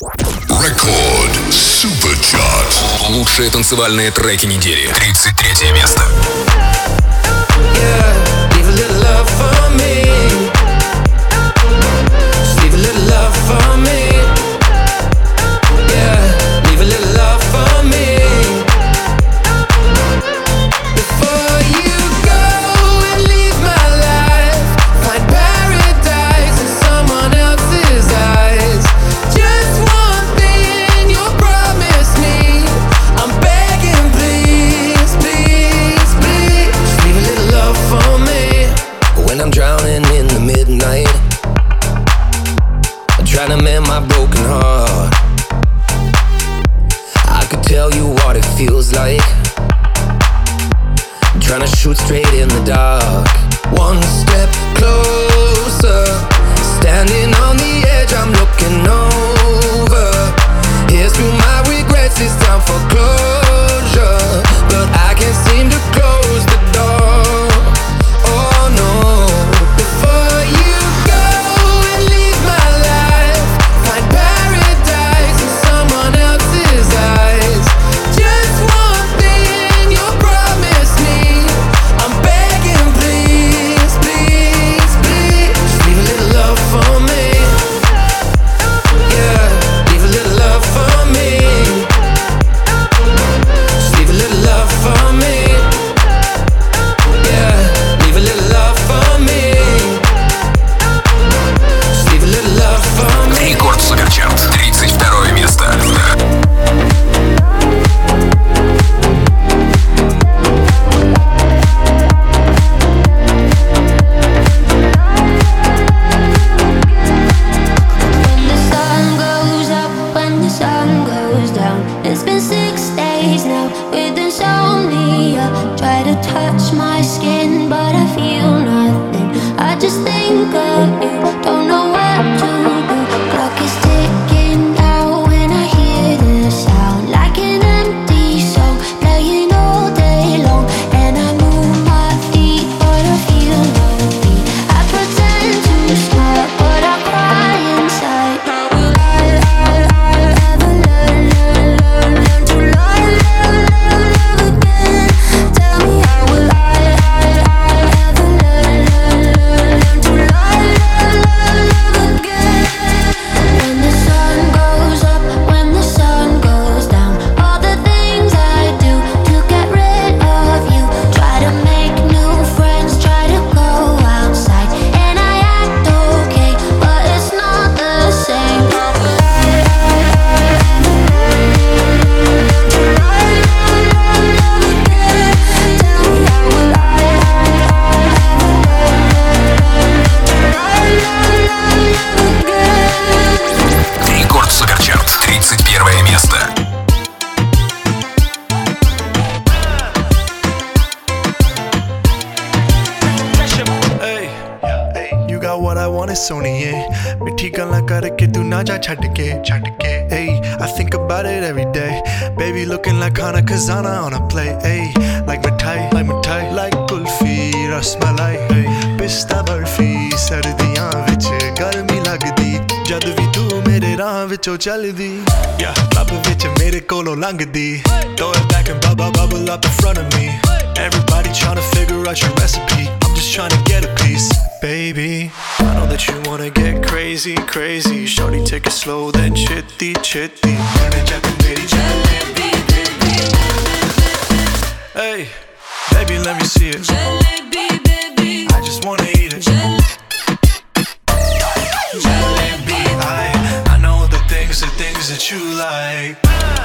Рекорд Суперчарт. Лучшие танцевальные треки недели. 33 место. Yeah, baby. I know that you wanna get crazy, crazy. Shorty, take it slow, then chitty, chitty. Hey, baby, let me see it. Baby. I just wanna eat it. I know the things, the things that you like.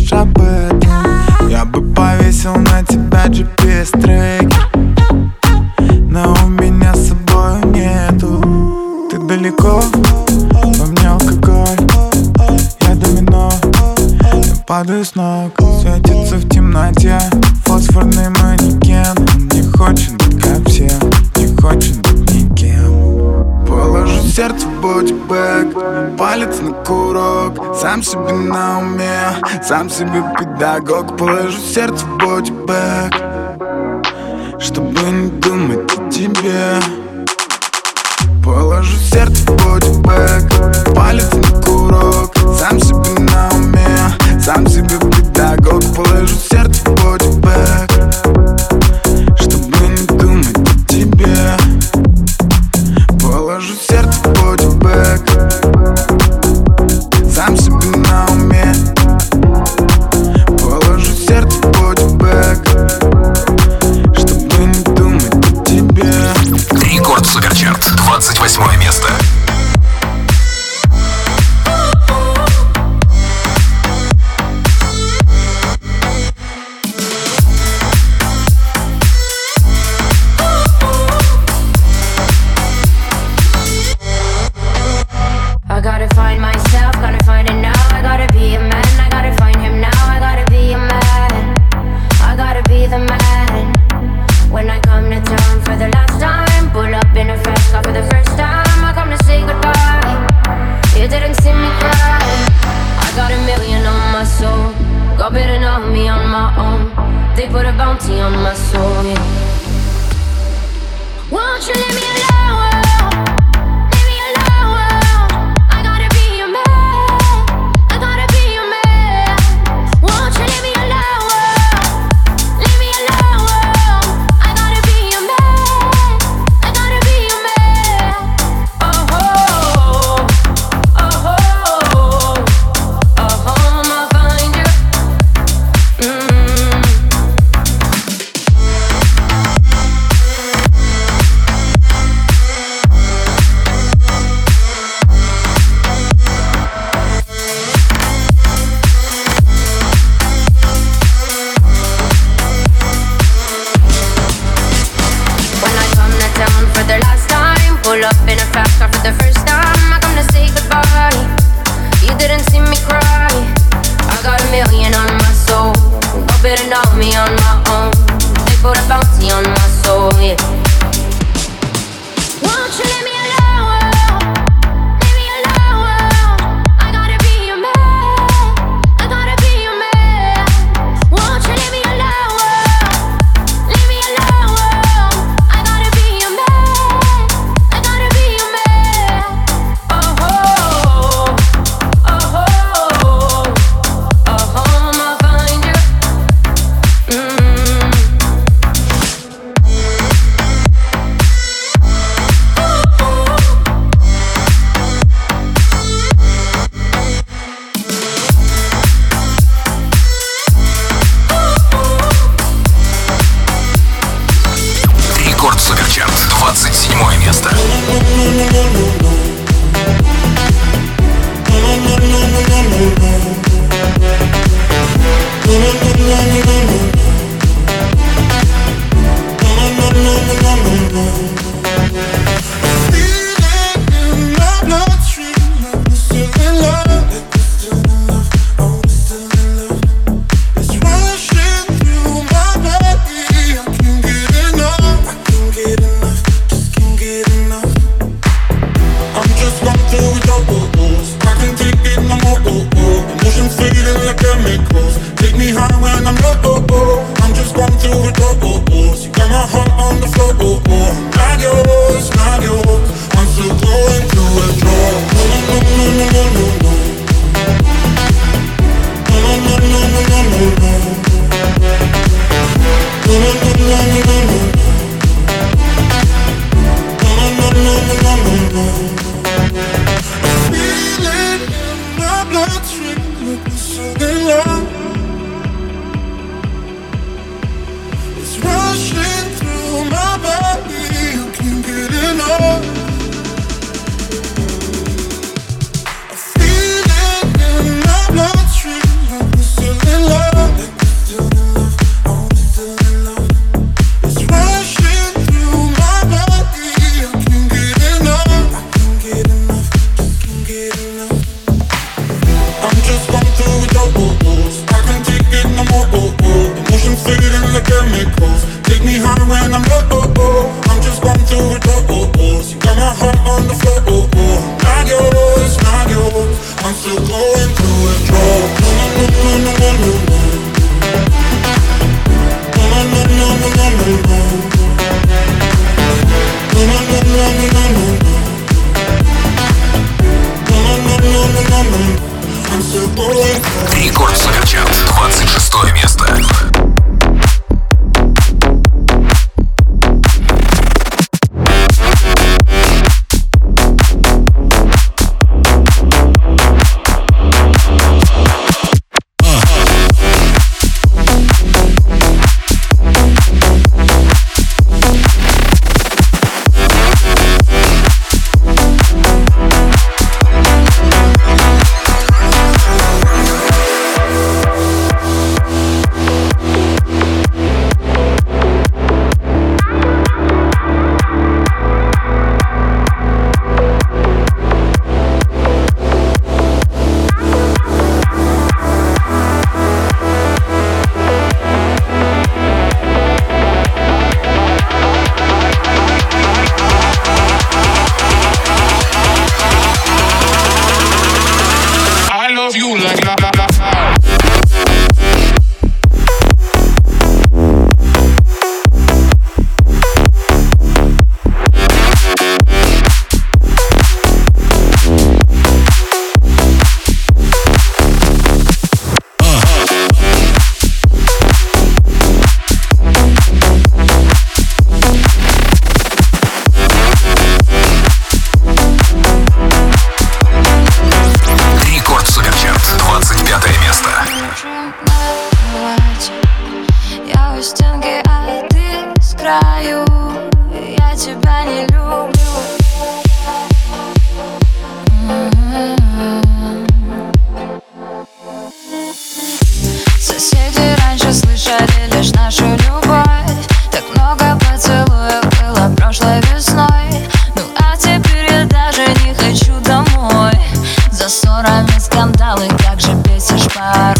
знаешь об этом? Я бы повесил на тебя GPS-трек Сам себе на уме, сам себе педагог Положу сердце в бодибэк Чтобы не думать о тебе. Baru.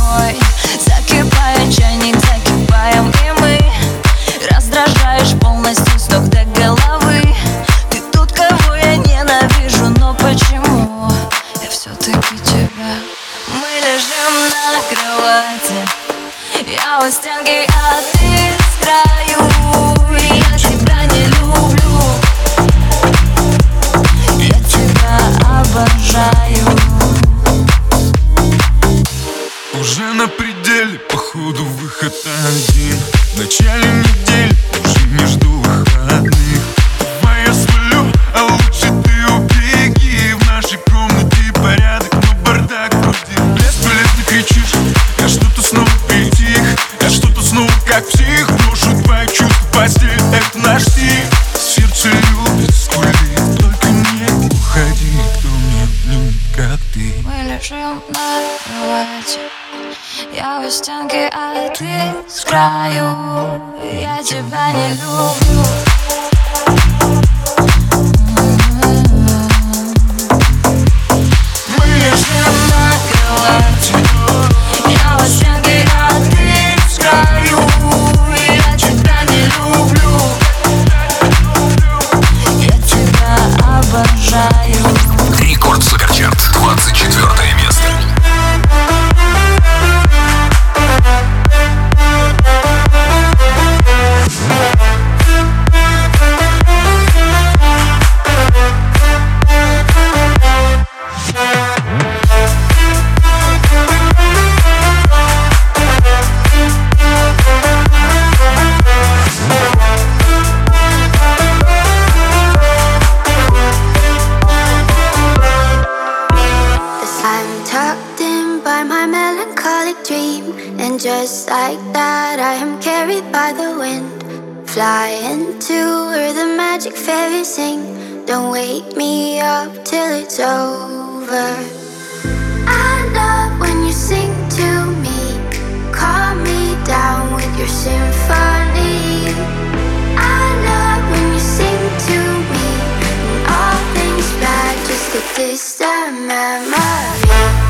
my dream, and just like that, I am carried by the wind. Flying to where the magic fairies sing. Don't wake me up till it's over. I love when you sing to me, calm me down with your symphony. I love when you sing to me, when all things bad, just a distant memory.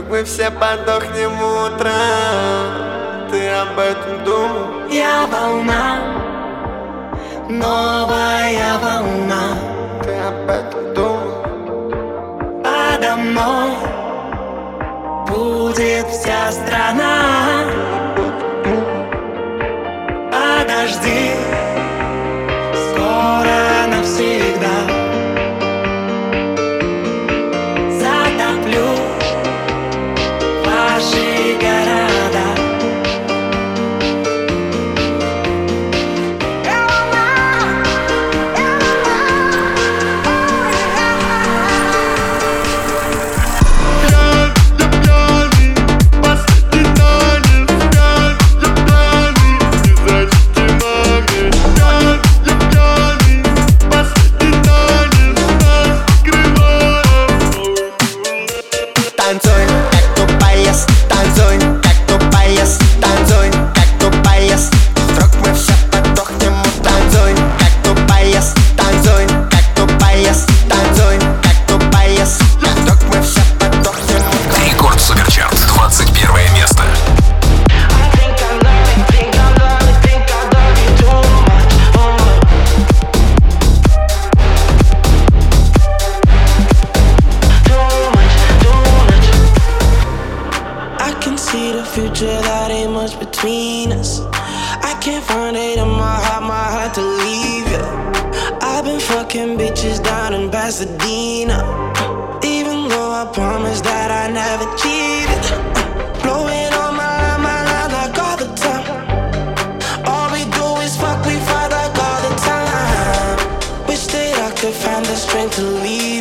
Вдруг мы все подохнем утром. Ты об этом думал? Я волна Новая волна. Ты об этом думал? Подо мной Будет вся страна. Подожди.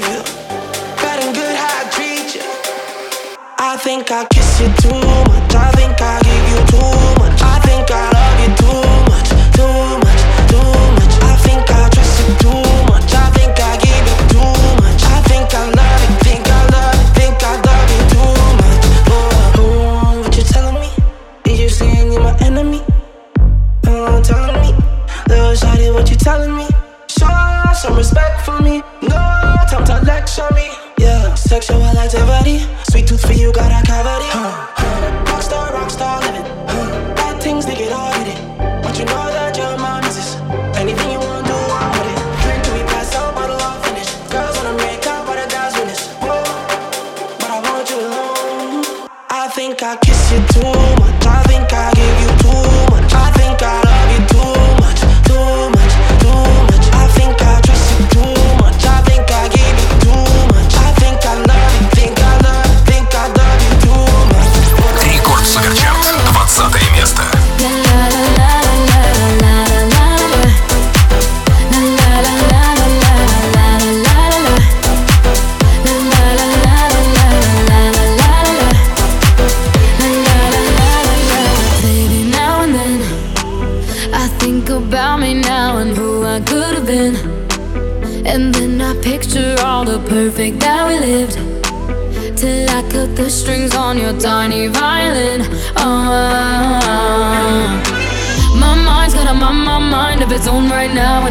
Bad and good, how I treat you. I think I kiss you too much. I think I Sweet tooth for you, got a cavity. Huh.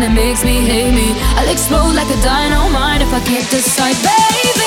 that makes me hate me. I'll explode like a dynamite if I can't decide, baby.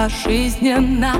пожизненно.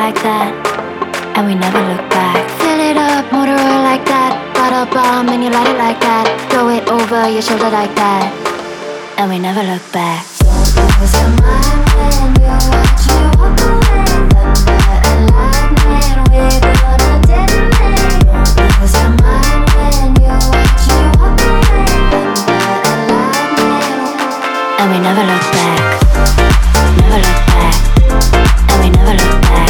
like that, and we never look back. Fill it up, motor oil like that. Bottle bomb and you light it like that. Throw it over your shoulder like that, and we never look back. Mind when you watch me walk away? Thunder and lightning, we're gonna detonate. Mind when you watch me walk away? Thunder and lightning, and we never look back. Never look back. And we never look back.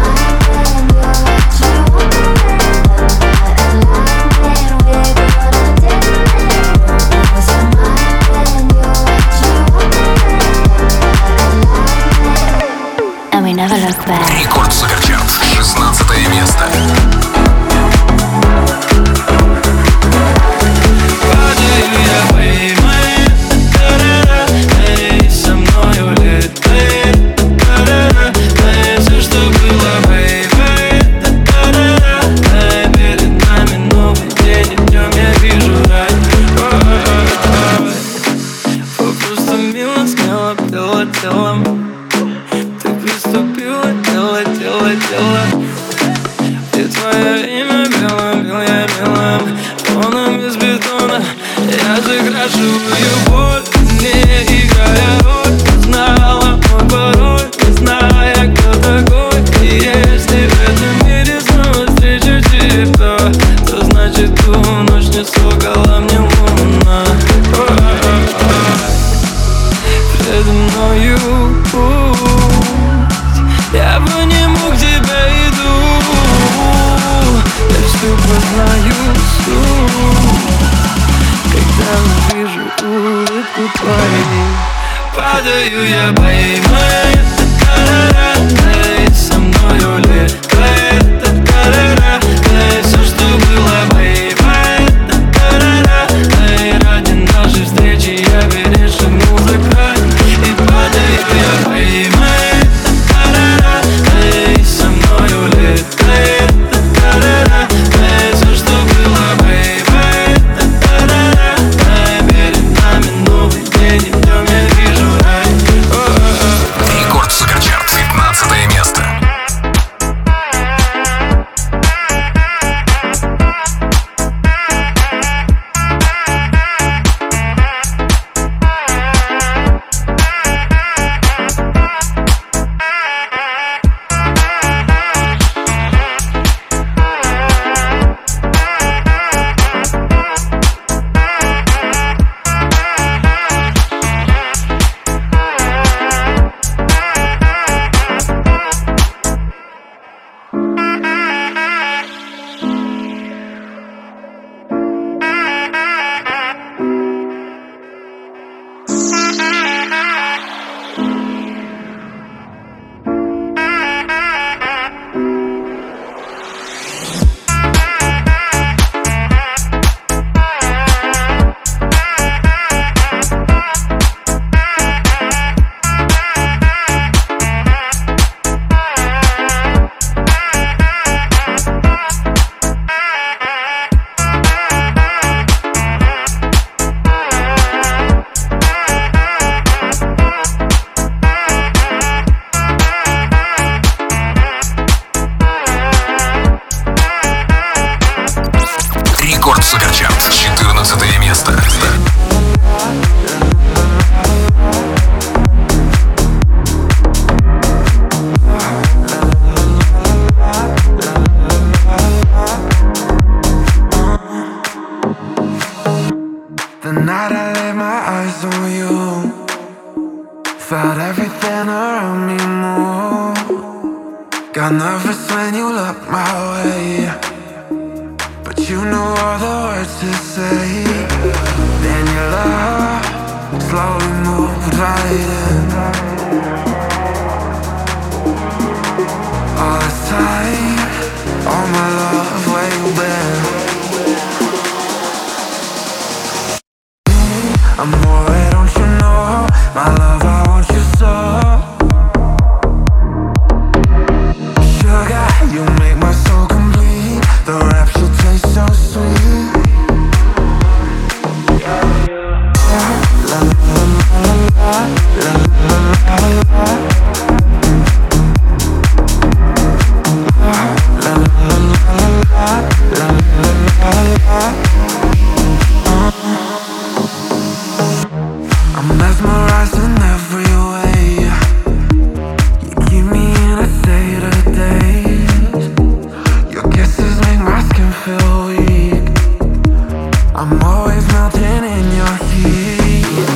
I'm always melting in your heat.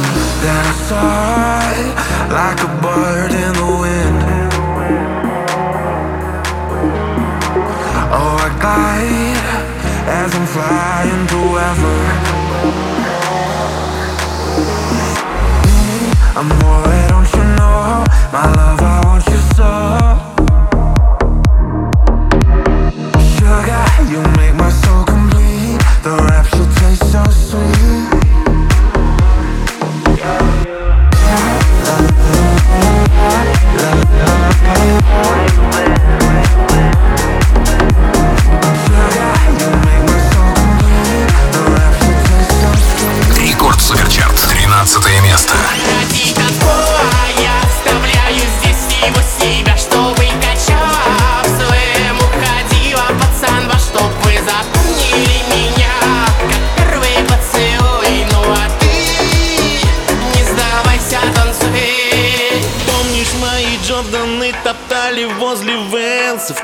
Then I saw like a bird in the wind. Oh, I glide as I'm flying to ever. I'm always, don't you know, My love.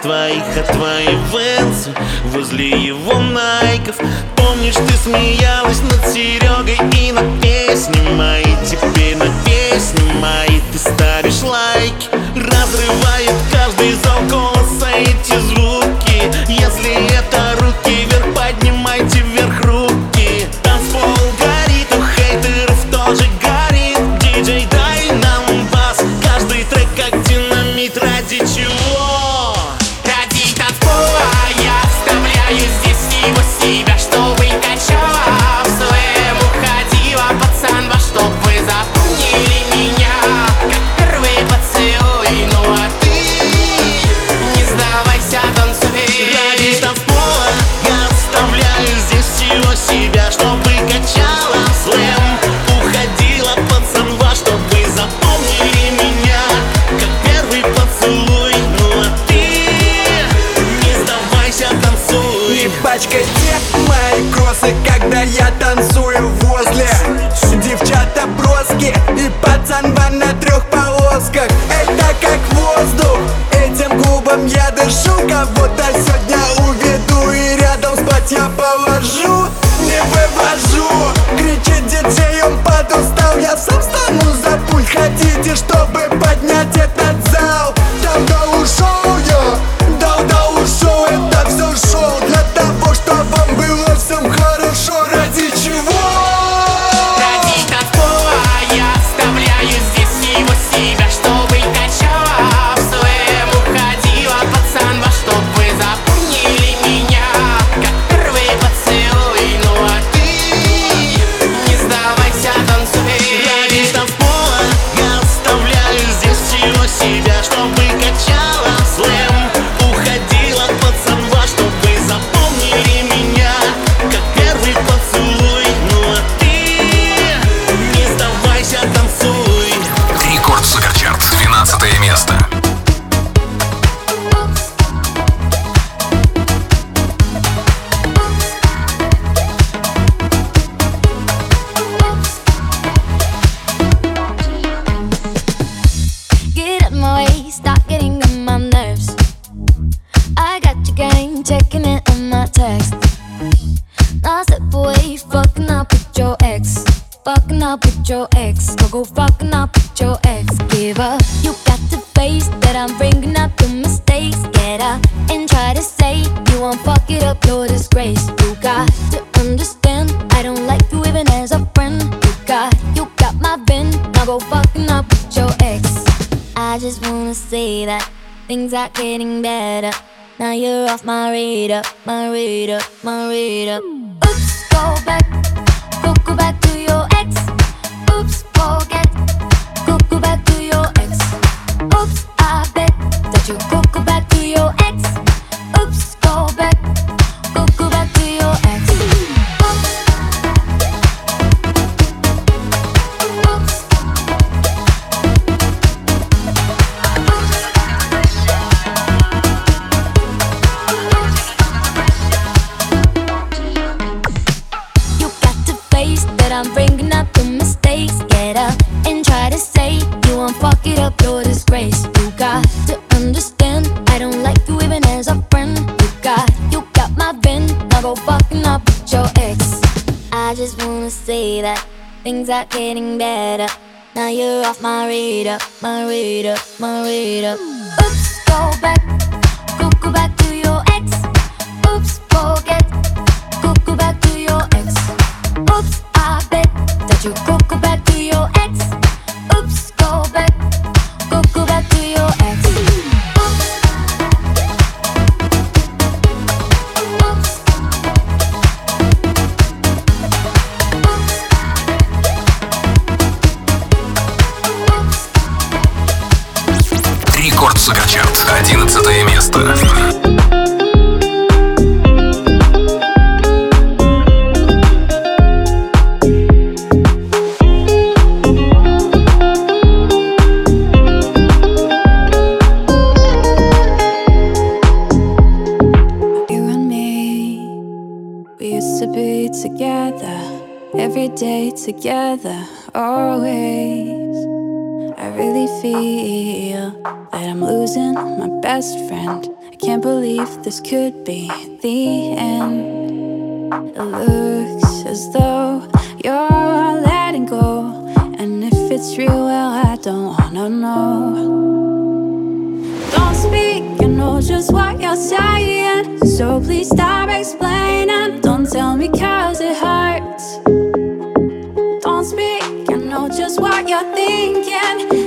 твоих, от твоей Венсы Возле его найков. Помнишь, ты смеялась that I'm bringing up the mistakes. Get up and try to say you won't fuck it up, your disgrace. You got to understand, I don't like you even as a friend. You got, you got my bin. Now go fucking up with your ex. I just wanna say that things are getting better. Now you're off my radar, my radar, my radar. Oops, go back, go, go back to your ex. Oops, forget. Go go back to your ex. Oops, go back, go go back to your ex. You got to face that I'm bringing up the mistakes. Get up and try to say you won't fuck it up, your disgrace. You got fucking up with your ex. I just wanna say that things are getting better. Now you're off my radar, my radar, my radar. Oops, go back, go go back to your ex. Oops, forget. Go go back to your ex. Oops, I bet that you go go back to your ex. Oops, go back, day together, always. I really feel that I'm losing my best friend. I can't believe this could be the end. It looks as though you're letting go, and if it's real, well, I don't wanna know. Don't speak, I know just what you're saying. So please stop explaining. Don't tell me cause it hurts. Just what you're thinking.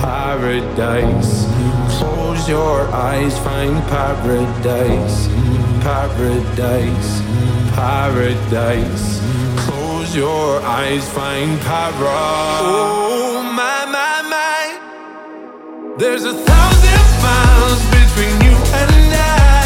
paradise. Close your eyes, find paradise, paradise, paradise. Close your eyes, find paradise. Oh my my my, there's a thousand miles between you and I.